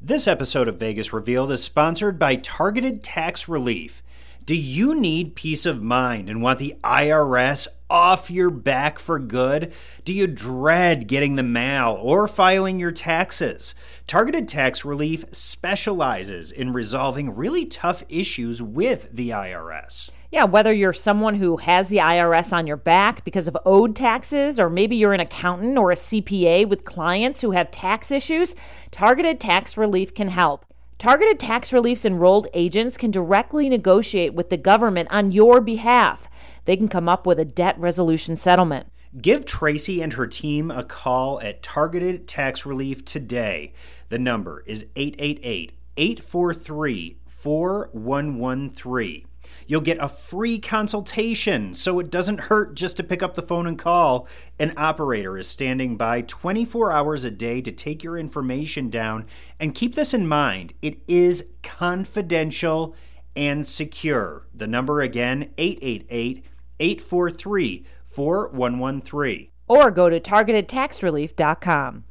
This episode of Vegas Revealed is sponsored by Targeted Tax Relief. Do you need peace of mind and want the IRS off your back for good? Do you dread getting the mail or filing your taxes? Targeted Tax Relief specializes in resolving really tough issues with the IRS. Yeah, whether you're someone who has the IRS on your back because of owed taxes, or maybe you're an accountant or a CPA with clients who have tax issues, Targeted Tax Relief can help. Targeted Tax Relief's enrolled agents can directly negotiate with the government on your behalf. They can come up with a debt resolution settlement. Give Tracy and her team a call at Targeted Tax Relief today. The number is 888 843 4113. You'll get a free consultation so it doesn't hurt just to pick up the phone and call. An operator is standing by 24 hours a day to take your information down. And keep this in mind it is confidential and secure. The number again 888 843 4113. Or go to targetedtaxrelief.com.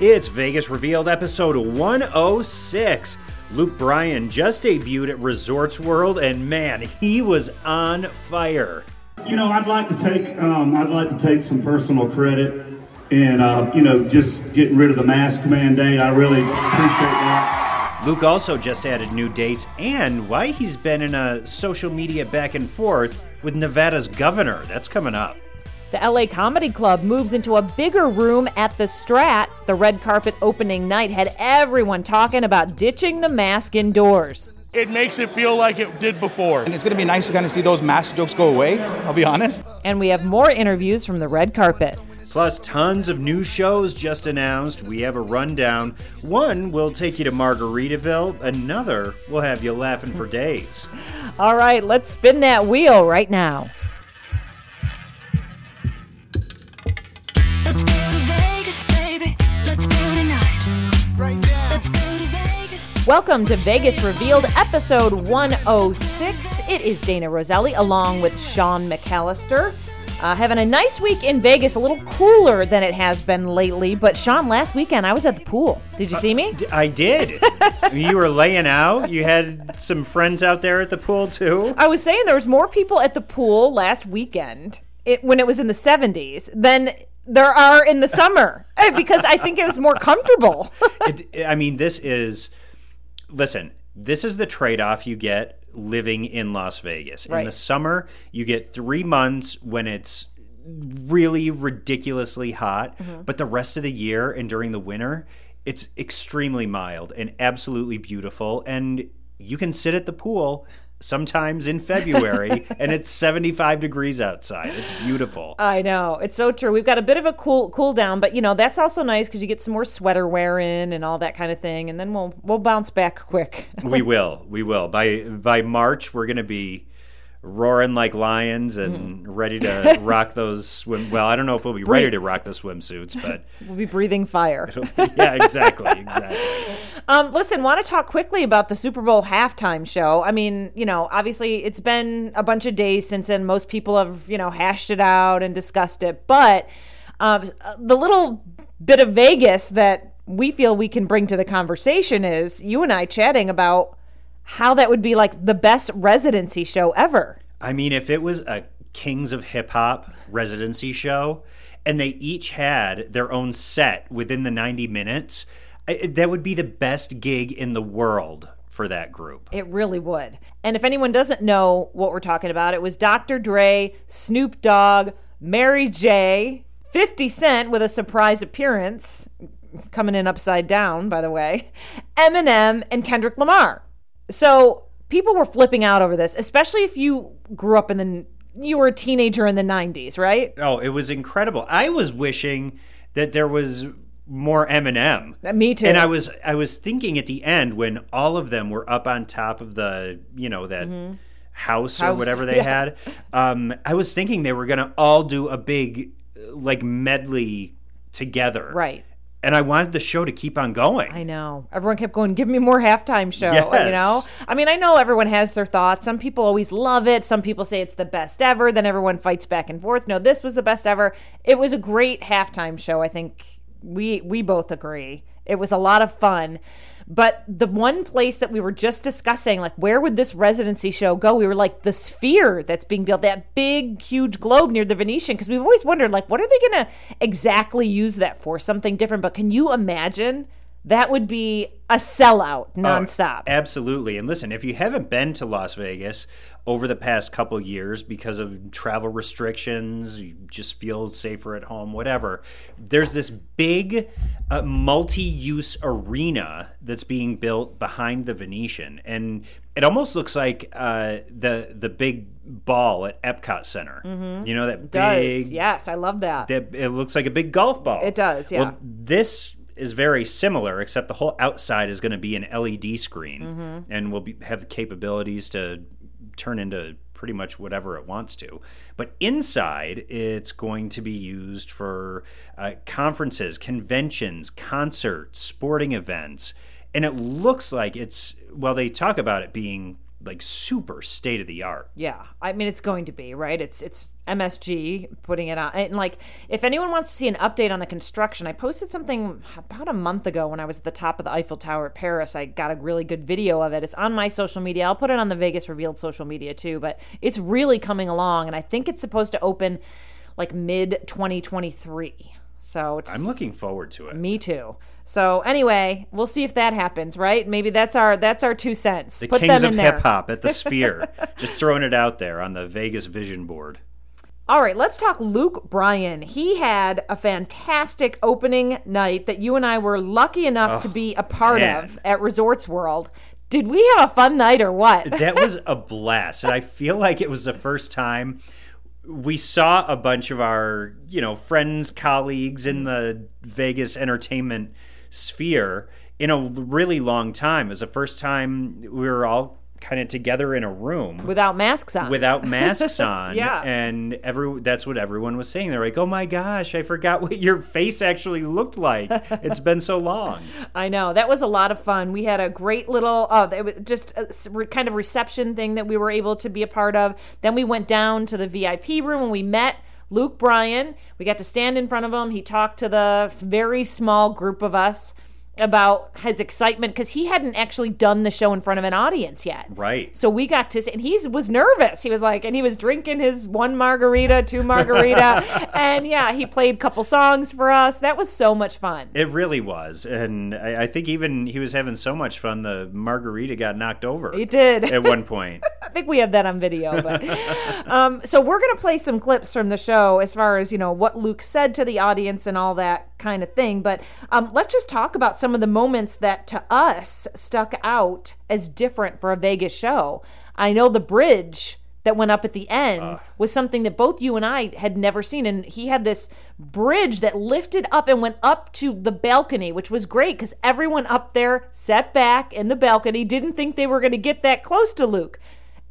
It's Vegas Revealed episode 106. Luke Bryan just debuted at Resorts World, and man, he was on fire. You know, I'd like to take um, I'd like to take some personal credit, and uh, you know, just getting rid of the mask mandate. I really appreciate that. Luke also just added new dates and why he's been in a social media back and forth with Nevada's governor. That's coming up. The LA Comedy Club moves into a bigger room at the Strat. The red carpet opening night had everyone talking about ditching the mask indoors. It makes it feel like it did before. And it's going to be nice to kind of see those mask jokes go away, I'll be honest. And we have more interviews from the red carpet. Plus, tons of new shows just announced. We have a rundown. One will take you to Margaritaville, another will have you laughing for days. All right, let's spin that wheel right now. Welcome to Vegas Revealed, episode 106. It is Dana Roselli along with Sean McAllister. Uh, having a nice week in Vegas, a little cooler than it has been lately. But Sean, last weekend I was at the pool. Did you see me? I did. you were laying out. You had some friends out there at the pool too. I was saying there was more people at the pool last weekend it, when it was in the 70s than there are in the summer because I think it was more comfortable. It, I mean, this is. Listen, this is the trade-off you get living in Las Vegas. In the summer, you get three months when it's really ridiculously hot, Mm-hmm. but the rest of the year and during the winter, it's extremely mild and absolutely beautiful. And you can sit at the pool sometimes in February and it's 75 degrees outside. It's beautiful. I know it's so true. We've got a bit of a cool cool down, but you know that's also nice because you get some more sweater wear in and all that kind of thing, and then we'll we'll bounce back quick. we will. We will. By by March, we're going to be roaring like lions and ready to rock those swim. Well, I don't know if we'll be ready to rock the swimsuits, but we'll be breathing fire. yeah, exactly, exactly. Um, listen, want to talk quickly about the Super Bowl halftime show? I mean, you know, obviously it's been a bunch of days since then. Most people have you know hashed it out and discussed it, but um, the little bit of Vegas that we feel we can bring to the conversation is you and I chatting about how that would be like the best residency show ever. I mean, if it was a Kings of Hip Hop residency show and they each had their own set within the 90 minutes, that would be the best gig in the world for that group. It really would. And if anyone doesn't know what we're talking about, it was Dr. Dre, Snoop Dogg, Mary J, 50 Cent with a surprise appearance, coming in upside down, by the way, Eminem, and Kendrick Lamar. So people were flipping out over this, especially if you grew up in the, you were a teenager in the 90s, right? Oh, it was incredible. I was wishing that there was more Eminem. Uh, me too. And I was I was thinking at the end when all of them were up on top of the you know that house, or Mm-hmm. House, whatever they yeah. had. Um, I was thinking they were gonna all do a big like medley together, Right. And I wanted the show to keep on going. I know. Everyone kept going, give me more halftime show. You know? I mean, I know everyone has their thoughts. Some people always love it. Some people say it's the best ever. Then everyone fights back and forth. No, this was the best ever. It was a great halftime show. I think we we both agree. It was a lot of fun. But the one place that we were just discussing, like, where would this residency show go? We were like, the sphere that's being built, that big, huge globe near the Venetian, because we've always wondered, like, what are they going to exactly use that for? Something different. But can you imagine? That would be a sellout nonstop. Absolutely. And listen, if you haven't been to Las Vegas over the past couple years because of travel restrictions, you just feel safer at home, whatever, there's this big uh, multi use arena that's being built behind the Venetian. And it almost looks like uh, the the big ball at Epcot Center. You know, that Does. big Yes, I love that. that it looks like a big golf ball. It does, yeah. Well, this is very similar, except the whole outside is going to be an LED screen, Mm-hmm. and will be, have the capabilities to turn into pretty much whatever it wants to. But inside, it's going to be used for uh, conferences, conventions, concerts, sporting events, and it looks like it's well. They talk about it being like super state of the art. Yeah, I mean it's going to be right. It's it's MSG putting it on, and like if anyone wants to see an update on the construction, I posted something about a month ago when I was at the top of the Eiffel Tower at Paris. I got a really good video of it. It's on my social media. I'll put it on the Vegas Revealed social media too. But it's really coming along, and I think it's supposed to open like mid 2023. So it's, I'm looking forward to it. Me too. So anyway, we'll see if that happens, right? Maybe that's our that's our two cents. The Put kings them of hip hop at the Sphere, just throwing it out there on the Vegas Vision Board. All right, let's talk Luke Bryan. He had a fantastic opening night that you and I were lucky enough to oh, be a part man. of at Resorts World. Did we have a fun night or what? That was a blast, and I feel like it was the first time we saw a bunch of our, you know, friends, colleagues in the Vegas entertainment sphere in a really long time. It was the first time we were all kind of together in a room Without masks on. without masks on. Yeah. And every that's what everyone was saying. They're like, "Oh my gosh, I forgot what your face actually looked like. It's been so long." I know that was a lot of fun. We had a great little, oh, it was just a kind of reception thing that we were able to be a part of. Then we went down to the VIP room and we met Luke Bryan. We got to stand in front of him. He talked to the very small group of us about his excitement because he hadn't actually done the show in front of an audience yet. Right. So we got to, see and he was nervous. He was like, and he was drinking his one margarita, two margarita, and yeah, he played a couple songs for us. That was so much fun. It really was, and I, I think even he was having so much fun, the margarita got knocked over. He did. at one point. I think we have that on video. But um, so we're gonna play some clips from the show as far as you know what Luke said to the audience and all that kind of thing. But um, let's just talk about some of the moments that to us stuck out as different for a Vegas show. I know the bridge that went up at the end was something that both you and I had never seen. And he had this bridge that lifted up and went up to the balcony, which was great because everyone up there sat back in the balcony, didn't think they were going to get that close to Luke.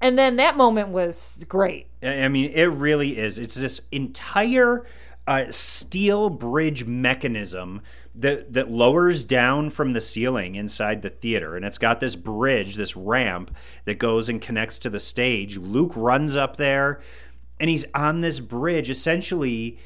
And then that moment was great. I mean, it really is. It's this entire uh, steel bridge mechanism that that lowers down from the ceiling inside the theater, and it's got this bridge, this ramp that goes and connects to the stage. Luke runs up there, and he's on this bridge, essentially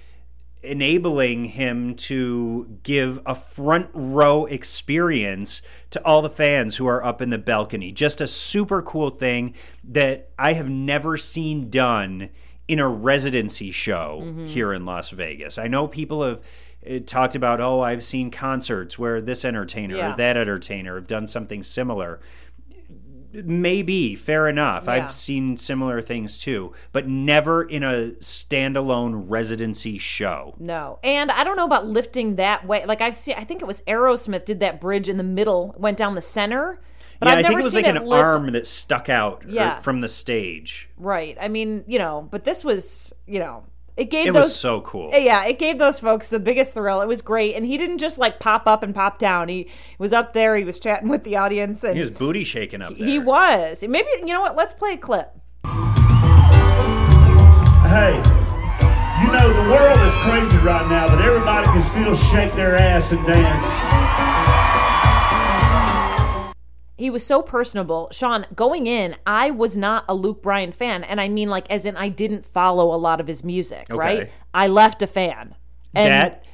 enabling him to give a front row experience to all the fans who are up in the balcony. Just a super cool thing that I have never seen done in a residency show here in Las Vegas. I know people have uh, talked about, oh, I've seen concerts where this entertainer Yeah. or that entertainer have done something similar. Maybe, fair enough. Yeah. I've seen similar things too, but never in a standalone residency show. No. And I don't know about lifting that way. Like I've seen I think it was Aerosmith did that bridge in the middle, went down the center. But yeah, I've I think it was like it an lift- arm that stuck out Yeah. from the stage. Right. I mean, you know, but this was, you know, it gave It those was so cool. Eh, yeah, it gave those folks the biggest thrill. It was great, and he didn't just like pop up and pop down. He was up there. He was chatting with the audience, and He was booty shaking up there. he was. Maybe you know what? Let's play a clip. Hey, you know the world is crazy right now, but everybody can still shake their ass and dance. He was so personable. Sean, going in, I was not a Luke Bryan fan, and I mean like as in I didn't follow a lot of his music. Right? I left a fan. And that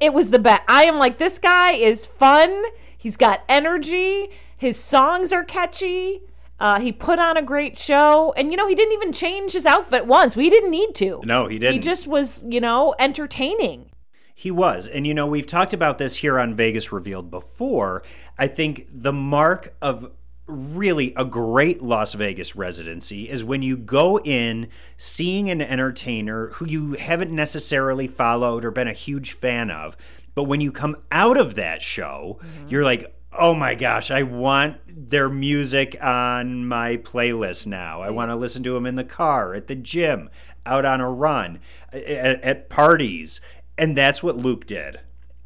It was the best. I am like, this guy is fun. He's got energy. His songs are catchy. Uh, he put on a great show. And, you know, he didn't even change his outfit once. We didn't need to. No, he didn't. He just was, you know, entertaining. He was. And you know, we've talked about this here on Vegas Revealed before. I think the mark of really a great Las Vegas residency is when you go in seeing an entertainer who you haven't necessarily followed or been a huge fan of, but when you come out of that show, mm-hmm. you're like, oh my gosh, I want their music on my playlist now. I want to listen to them in the car, at the gym, out on a run, at, at parties. And that's what Luke did.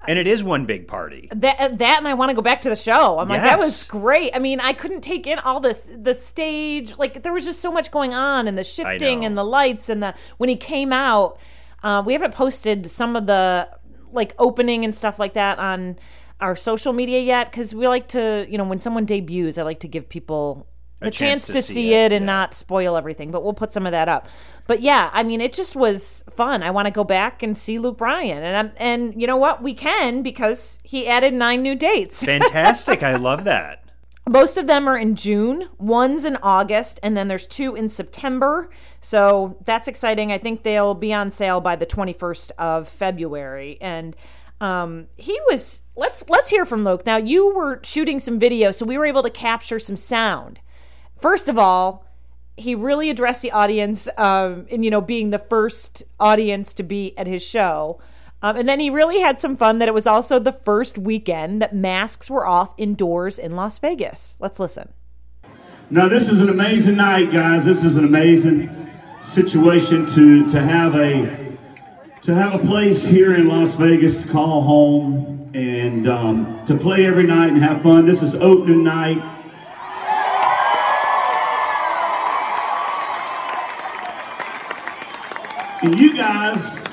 And it is one big party. That that and I want to go back to the show. I'm like that was great. I mean, I couldn't take in all this the stage. Like there was just so much going on and the shifting and the lights and the when he came out. Uh, we haven't posted some of the like opening and stuff like that on our social media yet because we like to you know when someone debuts, I like to give people the chance, to, see, it, and yeah. not spoil everything. But we'll put some of that up. But yeah, I mean, it just was fun. I want to go back and see Luke Bryan, and I'm, and you know what? We can because he added nine new dates. Fantastic. I love that. Most of them are in June, one's in August, and then there's two in September. So that's exciting. I think they'll be on sale by the 21st of February. And um, he was let's let's hear from Luke. Now you were shooting some video, so we were able to capture some sound. First of all, he really addressed the audience, um, and you know, being the first audience to be at his show. Um, and then he really had some fun that it was also the first weekend that masks were off indoors in Las Vegas. Let's listen. Now this is an amazing night, guys. This is an amazing situation to to have a to have a place here in Las Vegas to call home and um, to play every night and have fun. This is opening night. And you guys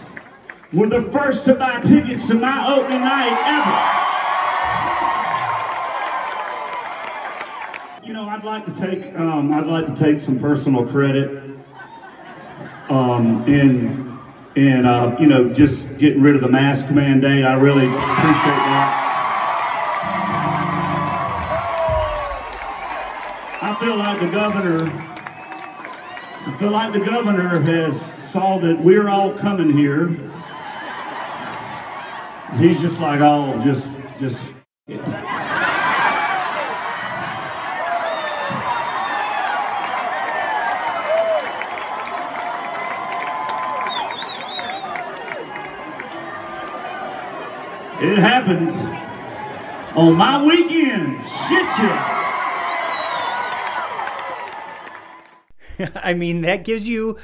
were the first to buy tickets to my opening night ever. You know, I'd like to take um, I'd like to take some personal credit um, in in uh, you know just getting rid of the mask mandate. I really appreciate that. I feel like the governor. I feel like the governor has saw that we're all coming here. He's just like, oh, just just. it. It happens on my weekend. Shit, yeah. I mean, that gives you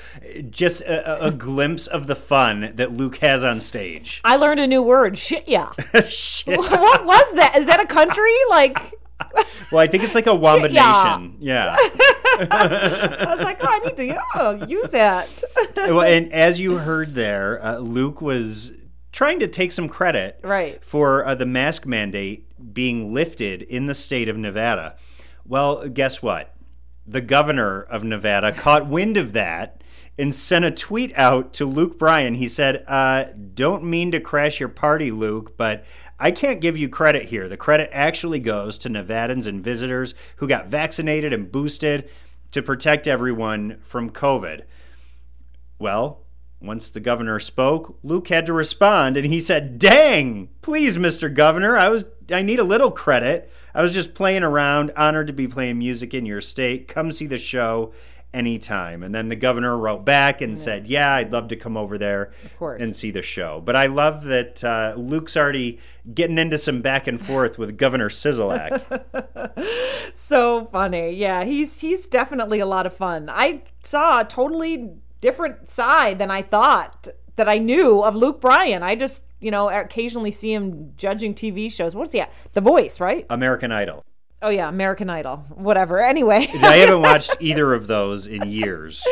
just a, a- glimpse of the fun that Luke has on stage. I learned a new word. Shit, yeah. Shit. what was that? Is that a country? Like, Well, I think it's like a yeah. Nation. Yeah. I was like, oh, I need to yeah, use that. well, and as you heard there, uh, Luke was trying to take some credit Right. for uh, the mask mandate being lifted in the state of Nevada. Well, guess what? The governor of Nevada caught wind of that and sent a tweet out to Luke Bryan. He said, uh, Don't mean to crash your party, Luke, but I can't give you credit here. The credit actually goes to Nevadans and visitors who got vaccinated and boosted to protect everyone from COVID. Well, once the governor spoke, Luke had to respond and he said, "Dang, please Mr. Governor, I was I need a little credit. I was just playing around, honored to be playing music in your state. Come see the show anytime." And then the governor wrote back and said, "Yeah, I'd love to come over there and see the show." But I love that uh, Luke's already getting into some back and forth with Governor Sisolak. so funny. Yeah, he's he's definitely a lot of fun. I saw a totally different side than I thought that I knew of Luke Bryan. I just, you know, occasionally see him judging TV shows. What's he at? The Voice, right? American Idol. Oh yeah, American Idol. Whatever. Anyway. I haven't watched either of those in years.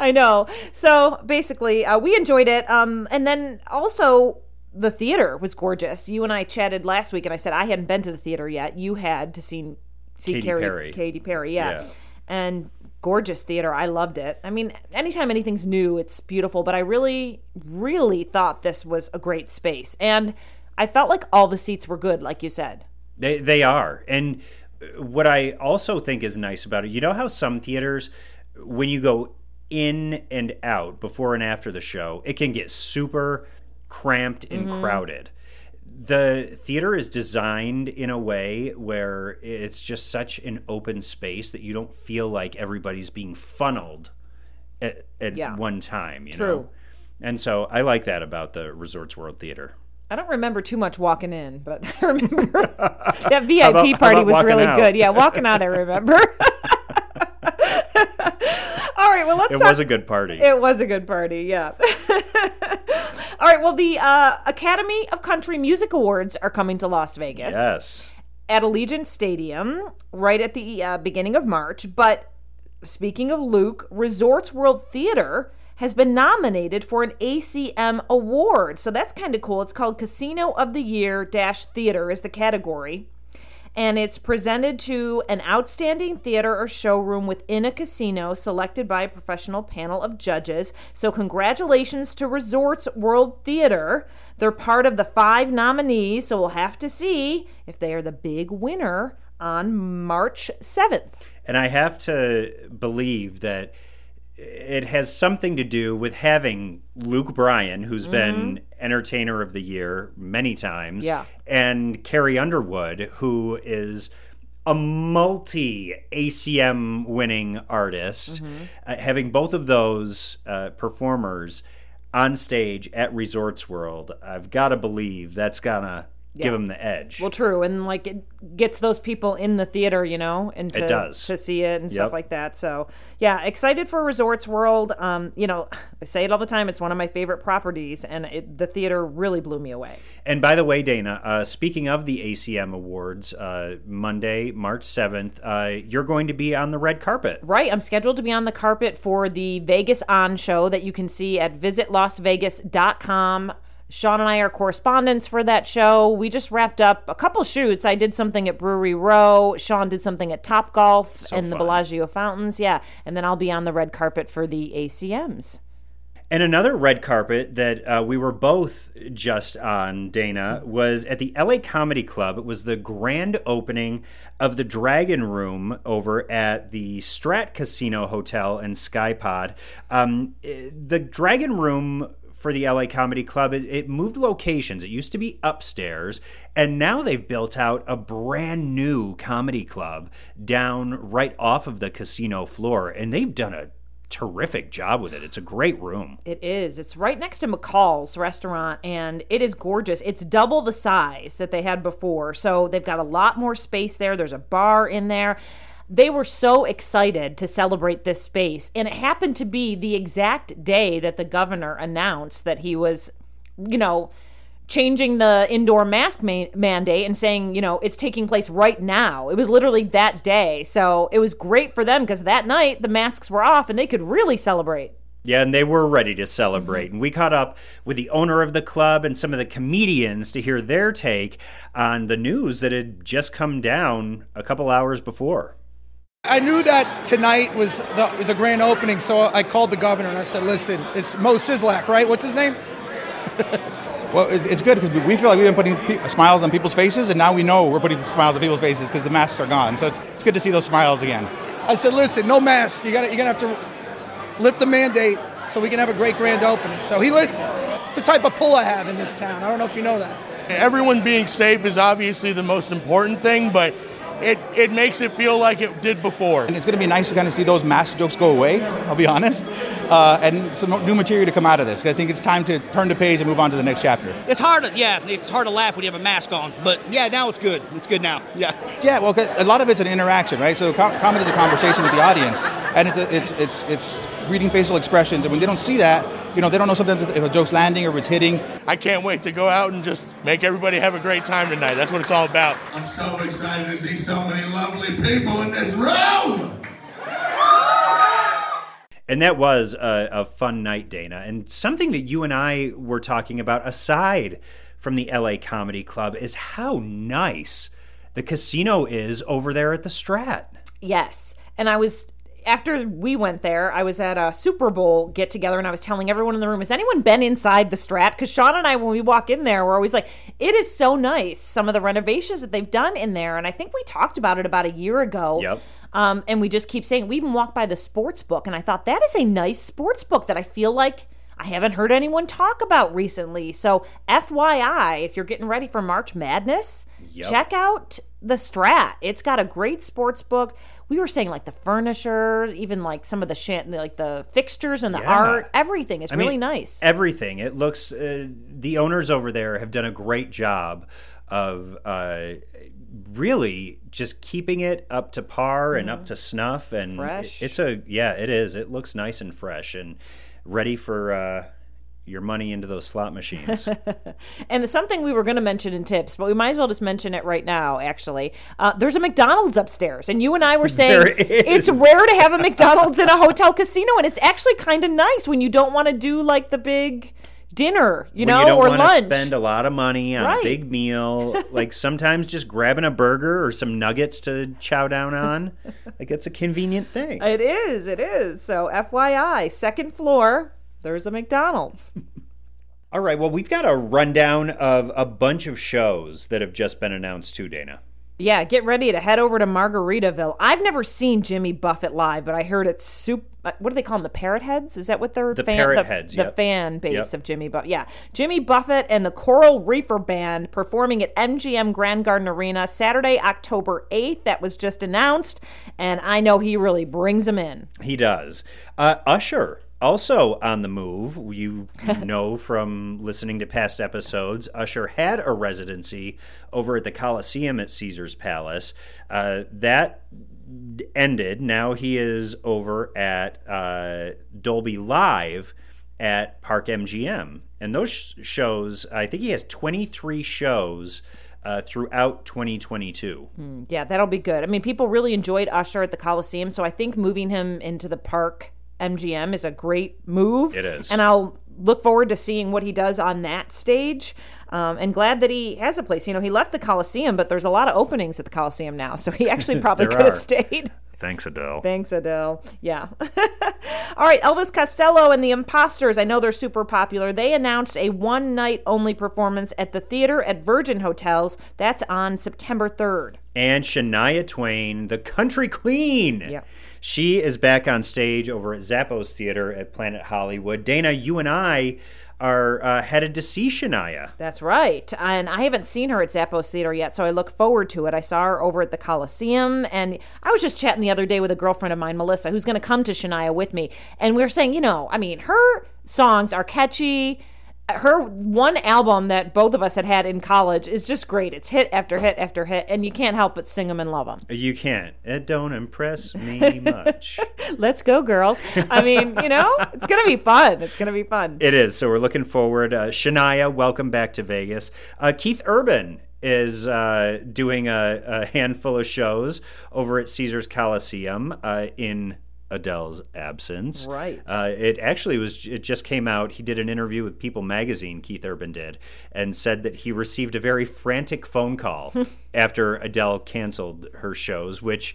I know. So basically, uh, we enjoyed it. Um, and then also the theater was gorgeous. You and I chatted last week, and I said I hadn't been to the theater yet. You had to see see Katy Carrie, Perry. Katy Perry, yeah. Yeah. and gorgeous theater. I loved it. I mean, anytime anything's new, it's beautiful. But I really, really thought this was a great space, and. I felt like all the seats were good, like you said. They they are. And uh, what I also think is nice about it, you know how some theaters when you go in and out before and after the show, it can get super cramped and mm-hmm. crowded. The theater is designed in a way where it's just such an open space that you don't feel like everybody's being funneled at, at Yeah. one time. You True. Know? And so I like that about the Resorts World Theater. I don't remember too much walking in, but I remember that VIP about- party was really out? good. Yeah, walking out, I remember. All right, well, let's It talk- was a good party. It was a good party, yeah. All right, well, the uh, Academy of Country Music Awards are coming to Las Vegas yes. at Allegiant Stadium right at the uh, beginning of March. But speaking of Luke, Resorts World Theater has been nominated for an ACM award. So that's kind of cool. It's called Casino of the Year Dash Theater is the category. And it's presented to an outstanding theater or showroom within a casino selected by a professional panel of judges. So, congratulations to Resorts World Theater. They're part of the five nominees, so we'll have to see if they are the big winner on March 7th. And I have to believe that it has something to do with having Luke Bryan, who's been Entertainer of the Year many times, Yeah. and Carrie Underwood, who is a multi ACM winning artist. Uh, having both of those uh, performers on stage at Resorts World, I've got to believe that's gonna give them the edge. Well, true, and like it gets those people in the theater, you know, and to, It does. to see it and stuff Yep. like that. So, yeah, excited for Resorts World. Um, you know, I say it all the time. It's one of my favorite properties, and it, the theater really blew me away. And by the way, Dana, uh, speaking of the ACM Awards, uh, Monday, March 7th, uh, you're going to be on the red carpet. Right, I'm scheduled to be on the carpet for the Vegas On show that you can see at visitlasvegas.com. Sean and I are correspondents for that show. We just wrapped up a couple shoots. I did something at Brewery Row. Sean did something at Top Golf and the. Bellagio Fountains. Yeah, and then I'll be on the red carpet for the ACMs. And another red carpet that uh, we were both just on, Dana, was at the LA Comedy Club. It was the grand opening of the Dragon Room over at the Strat Casino Hotel and Skypod. Um, eh, the Dragon Room for the LA Comedy Club, it, it moved locations. It used to be upstairs, and now they've built out a brand new comedy club down right off of the casino floor, and they've done a terrific job with it. It's a great room. It is. It's right next to McCall's restaurant, and it is gorgeous. It's double the size that they had before. So they've got a lot more space there. There's a bar in there. They were so excited to celebrate this space. And it happened to be the exact day that the governor announced that he was, you know, changing the indoor mask ma- mandate and saying, you know, it's taking place right now. It was literally that day. So it was great for them because that night the masks were off and they could really celebrate. Yeah, and they were ready to celebrate. And we caught up with the owner of the club and some of the comedians to hear their take on the news that had just come down a couple hours before. I knew that tonight was the, the grand opening, so I called the governor and I said, "Listen, it's Mo Sizlak, right? What's his name?" Well, it, it's good because we feel like we've been putting pe- smiles on people's faces, and now we know we're putting smiles on people's faces because the masks are gone. So it's, it's good to see those smiles again. I said, "Listen, no mask. You gotta, you're gonna have to lift the mandate so we can have a great grand opening." So he listened. It's the type of pull I have in this town. I don't know if you know that. Everyone being safe is obviously the most important thing, but it, it makes it feel like it did before. And it's going to be nice to kind of see those mask jokes go away, I'll be honest, uh, and some new material to come out of this. I think it's time to turn the page and move on to the next chapter. It's hard to, yeah, it's hard to laugh when you have a mask on. But yeah, now it's good. It's good now. Yeah. Yeah, well, 'cause a lot of it's an interaction, right? So com- comedy is a conversation with the audience, and it's a, it's it's it's reading facial expressions. And when they don't see that, you know, they don't know sometimes if a joke's landing or if it's hitting. I can't wait to go out and just make everybody have a great time tonight. That's what it's all about. I'm so excited to see so many lovely people in this room. And that was a, a fun night, Dana. And something that you and I were talking about aside from the LA Comedy Club is how nice the casino is over there at the Strat. Yes. And I was after we went there, I was at a Super Bowl get together and I was telling everyone in the room, has anyone been inside the Strat? Because Sean and I, when we walk in there, we're always like, it is so nice. Some of the renovations that they've done in there. And I think we talked about it about a year ago. Yep. Um, and we just keep saying, we even walked by the sports book. And I thought, that is a nice sports book that I feel like I haven't heard anyone talk about recently. So, FYI, if you're getting ready for March Madness, Yep. check out the Strat. It's got a great sports book. We were saying like the furniture, even like some of the shit, like the fixtures and the Yeah. art, everything is I really mean, nice. Everything. It looks. Uh, the owners over there have done a great job of uh, really just keeping it up to par and up to snuff. And Mm-hmm. Fresh. it's a yeah, it is. It looks nice and fresh and ready for uh, your money into those slot machines. And something we were going to mention in tips, but we might as well just mention it right now, actually. Uh, there's a McDonald's upstairs. And you and I were saying it's rare to have a McDonald's in a hotel casino. And it's actually kind of nice when you don't want to do like the big dinner, you when know, you don't or want to lunch. spend a lot of money on Right. a big meal, like sometimes just grabbing a burger or some nuggets to chow down on, like it's a convenient thing. It is. It is. So, FYI, second floor, there's a McDonald's. All right, well, we've got a rundown of a bunch of shows that have just been announced too, Dana. Yeah, get ready to head over to Margaritaville. I've never seen Jimmy Buffett live, but I heard it's soup. uh, What do they call them? The Parrot Heads? Is that what they're The fan, Parrot the, Heads, The yep. fan base Yep. of Jimmy Buffett. Yeah, Jimmy Buffett and the Coral Reefer Band performing at MGM Grand Garden Arena Saturday, October eighth. That was just announced, and I know he really brings them in. He does. Uh, Usher, also on the move. You know from listening to past episodes, Usher had a residency over at the Coliseum at Caesar's Palace. Uh, that ended. Now he is over at uh, Dolby Live at Park MGM. And those shows, I think he has 23 shows uh, throughout 2022. Yeah, that'll be good. I mean, people really enjoyed Usher at the Coliseum, so I think moving him into the park MGM is a great move. It is. And I'll look forward to seeing what he does on that stage. Um, and glad that he has a place. You know, he left the Coliseum, but there's a lot of openings at the Coliseum now, so he actually probably could have stayed. Thanks, Adele. Thanks, Adele. Yeah. All right, Elvis Costello and the Imposters. I know they're super popular. They announced a one night only performance at the theater at Virgin Hotels. That's on September 3rd. And Shania Twain, the country queen. Yeah. She is back on stage over at Zappos Theater at Planet Hollywood. Dana, you and I are uh, headed to see Shania. That's right. And I haven't seen her at Zappos Theater yet, so I look forward to it. I saw her over at the Coliseum, and I was just chatting the other day with a girlfriend of mine, Melissa, who's going to come to Shania with me. And we were saying, you know, I mean, her songs are catchy. Her one album that both of us had had in college is just great. It's hit after hit after hit, and you can't help but sing them and love them. You can't. It don't impress me much. Let's go, girls. I mean, you know, it's going to be fun. It's going to be fun. it is. So we're looking forward. Uh, Shania, welcome back to Vegas. Uh, Keith Urban is uh, doing a, a handful of shows over at Caesars Coliseum uh, in Adele's absence. Right. Uh, it actually was. It just came out. He did an interview with People Magazine. Keith Urban did, and said that he received a very frantic phone call after Adele canceled her shows, which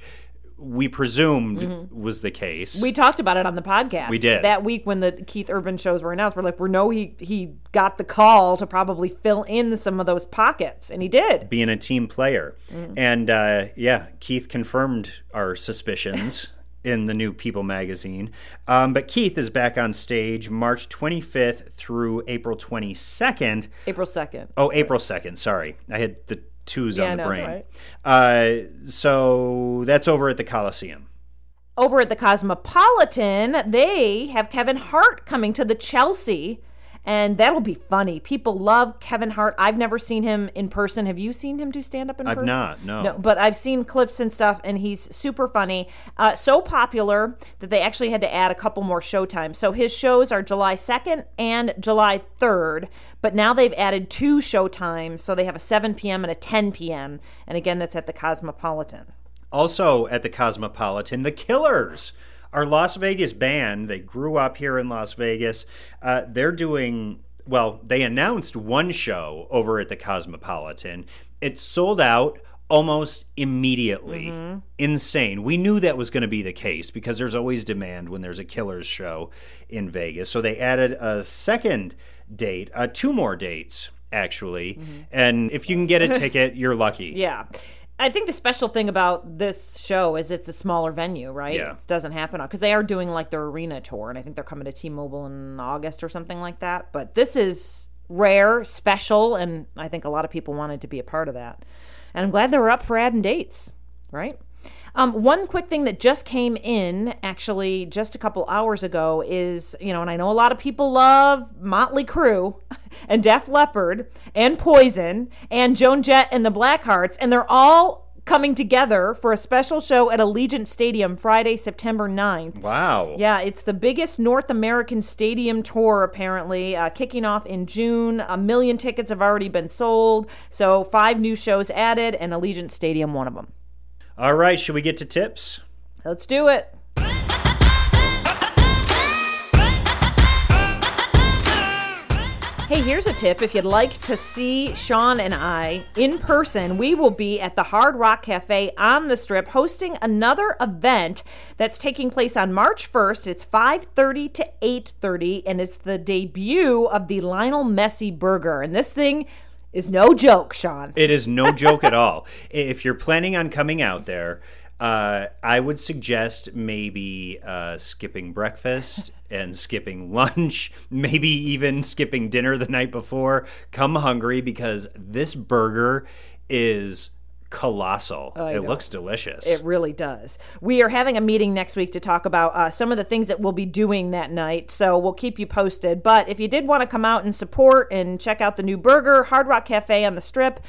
we presumed was the case. Mm-hmm. We talked about it on the podcast. We did. that week when the Keith Urban shows were announced. We're like, we know he he got the call to probably fill in some of those pockets, and he did. being a team player. And uh, yeah, Keith confirmed our suspicions in the new People magazine. Um, but Keith is back on stage March 25th through April 22nd. April second. Oh, April 2nd. Sorry. I had the twos Yeah, on the no, brain. all Uh, so that's over at the Coliseum. Over at the Cosmopolitan, they have Kevin Hart coming to the Chelsea. And that'll be funny. People love Kevin Hart. I've never seen him in person. Have you seen him do stand up in person? I've not, no. No, but I've seen clips and stuff, and he's super funny. Uh, so popular that they actually had to add a couple more showtimes. So his shows are July 2nd and July 3rd, but now they've added two showtimes. So they have a 7 p.m. and a 10 p.m. And again, that's at the Cosmopolitan. Also at the Cosmopolitan, the Killers, our Las Vegas band. They grew up here in Las Vegas. Uh, they're doing, well, they announced one show over at the Cosmopolitan. It sold out almost immediately. Mm-hmm. Insane. We knew that was going to be the case because there's always demand when there's a killer's show in Vegas. So they added a second date, uh, two more dates, actually. And if you can get a ticket, you're lucky. Mm-hmm. Yeah. I think the special thing about this show is it's a smaller venue, right? Yeah. It doesn't happen because they are doing like their arena tour, and I think they're coming to T-Mobile in August or something like that. But this is rare, special, and I think a lot of people wanted to be a part of that. And I'm glad they were up for adding dates, right? Um, one quick thing that just came in, actually, just a couple hours ago, is you know, and I know a lot of people love Motley Crue and Def Leppard and Poison and Joan Jett and the Blackhearts, and they're all coming together for a special show at Allegiant Stadium Friday, September 9th. Wow. Yeah, it's the biggest North American stadium tour, apparently, uh, kicking off in June. A million tickets have already been sold, so five new shows added, and Allegiant Stadium, one of them. All right, should we get to tips? Let's do it. Hey, here's a tip. If you'd like to see Sean and I in person, we will be at the Hard Rock Cafe on the Strip hosting another event that's taking place on March 1st. It's 5:30 to 8:30 and it's the debut of the Lionel Messi burger. And this thing is no joke, Sean. It is no joke at all. If you're planning on coming out there, uh, I would suggest maybe uh, skipping breakfast and skipping lunch, maybe even skipping dinner the night before. Come hungry because this burger is colossal. I it know. looks delicious. It really does. We are having a meeting next week to talk about uh, some of the things that we'll be doing that night, so we'll keep you posted. But if you did want to come out and support and check out the new burger, Hard Rock Cafe on the Strip,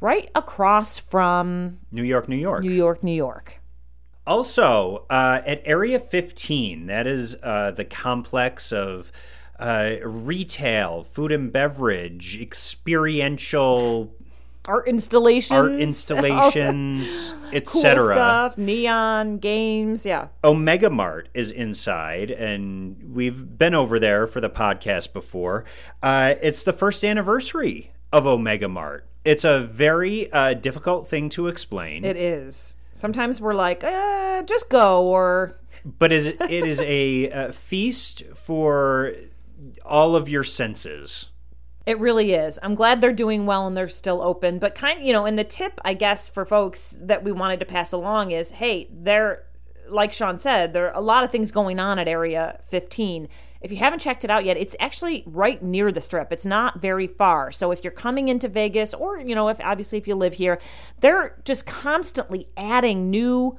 right across from New York, New York. New York, New York. Also, uh, at Area 15, that is uh, the complex of uh, retail, food and beverage, experiential Art installations, art installations, cool etc. stuff, neon games, yeah. Omega Mart is inside, and we've been over there for the podcast before. Uh, it's the first anniversary of Omega Mart. It's a very uh, difficult thing to explain. It is. Sometimes we're like, uh, just go, or but is it is a, uh feast for all of your senses. It really is. I'm glad they're doing well and they're still open. But kind of, you know, and the tip I guess for folks that we wanted to pass along is, hey, there like Sean said, there are a lot of things going on at Area 15. If you haven't checked it out yet, it's actually right near the strip. It's not very far. So if you're coming into Vegas or, you know, if obviously if you live here, they're just constantly adding new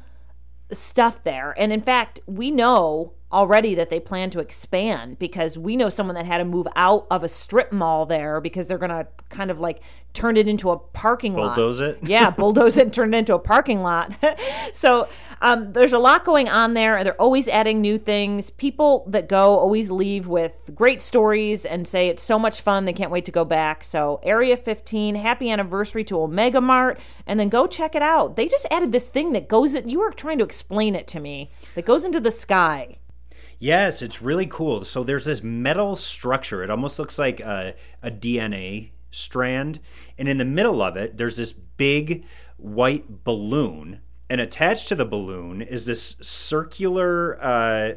stuff there. And in fact, we know already that they plan to expand because we know someone that had to move out of a strip mall there because they're going to kind of like turn it into a parking lot. Bulldoze it? Yeah, bulldoze it and turn it into a parking lot. so um, there's a lot going on there. And they're always adding new things. People that go always leave with great stories and say it's so much fun. They can't wait to go back. So Area 15, happy anniversary to Omega Mart, and then go check it out. They just added this thing that goes. You were trying to explain it to me. That goes into the sky. Yes, it's really cool. So there's this metal structure. It almost looks like a, a DNA strand. And in the middle of it, there's this big white balloon. And attached to the balloon is this circular uh,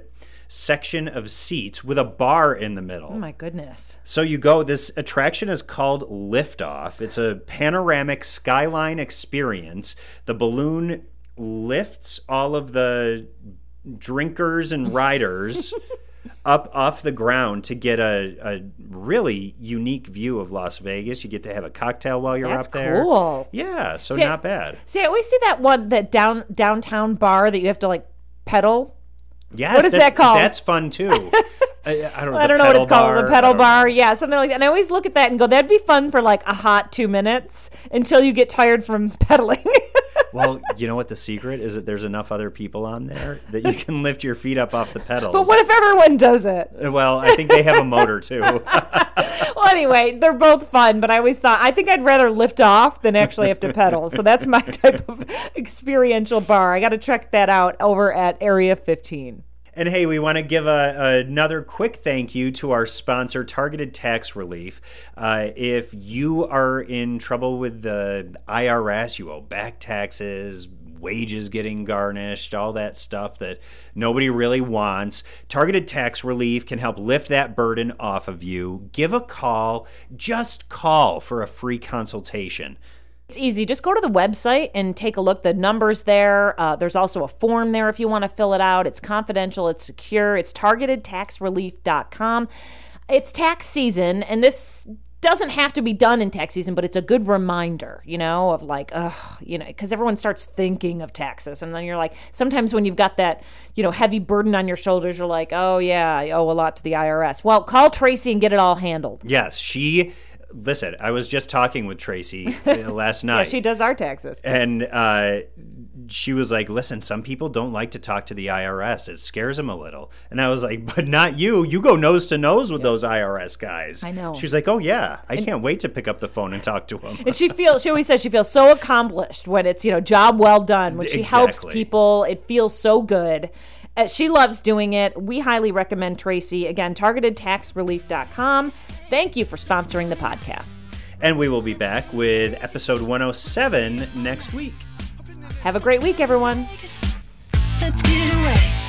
section of seats with a bar in the middle. Oh my goodness. So you go, this attraction is called Liftoff. It's a panoramic skyline experience. The balloon lifts all of the drinkers and riders up off the ground to get a, a really unique view of Las Vegas. You get to have a cocktail while you're That's up there. cool. Yeah, so See, I- not bad. See, I always see that one, that down downtown bar that you have to like pedal. Yes, What is that's- that called? That's fun too. I, I don't know. I don't know what it's pedal called, the pedal bar. Yeah, something like that. And I always look at that and go, that'd be fun for like a hot two minutes until you get tired from pedaling. Well, you know what the secret is that there's enough other people on there that you can lift your feet up off the pedals. but what if everyone does it? Well, I think they have a motor too. Well, anyway, they're both fun, but I always thought I think I'd rather lift off than actually have to pedal. So that's my type of experiential bar. I got to check that out over at Area 15. And hey, we want to give a, another quick thank you to our sponsor, Targeted Tax Relief. Uh, if you are in trouble with the IRS, you owe back taxes, wages getting garnished, all that stuff that nobody really wants. Targeted tax relief can help lift that burden off of you. Give a call, just call for a free consultation. It's easy. Just go to the website and take a look. The numbers there. Uh, there's also a form there if you want to fill it out. It's confidential. It's secure. It's targetedtaxrelief.com. It's tax season, and this doesn't have to be done in tax season, but it's a good reminder, you know, of like, ugh, you know, because everyone starts thinking of taxes. And then you're like, sometimes when you've got that, you know, heavy burden on your shoulders, you're like, oh, yeah, I owe a lot to the IRS. Well, call Tracy and get it all handled. Yes, she. Listen, I was just talking with Tracy uh, last night. Yeah, she does our taxes. And uh, she was like, "Listen, some people don't like to talk to the IRS. It scares them a little." And I was like, "But not you. You go nose to nose with those IRS guys." I know. She was like, "Oh yeah, I can't wait to pick up the phone and talk to them." And she feels she always says she feels so accomplished when it's, you know, job well done. When she helps people, it feels so good. Uh, she loves doing it. We highly recommend Tracy. Again, targetedtaxrelief.com. Thank you for sponsoring the podcast. and we will be back with episode 107 next week. Have a great week, everyone. Let's get away.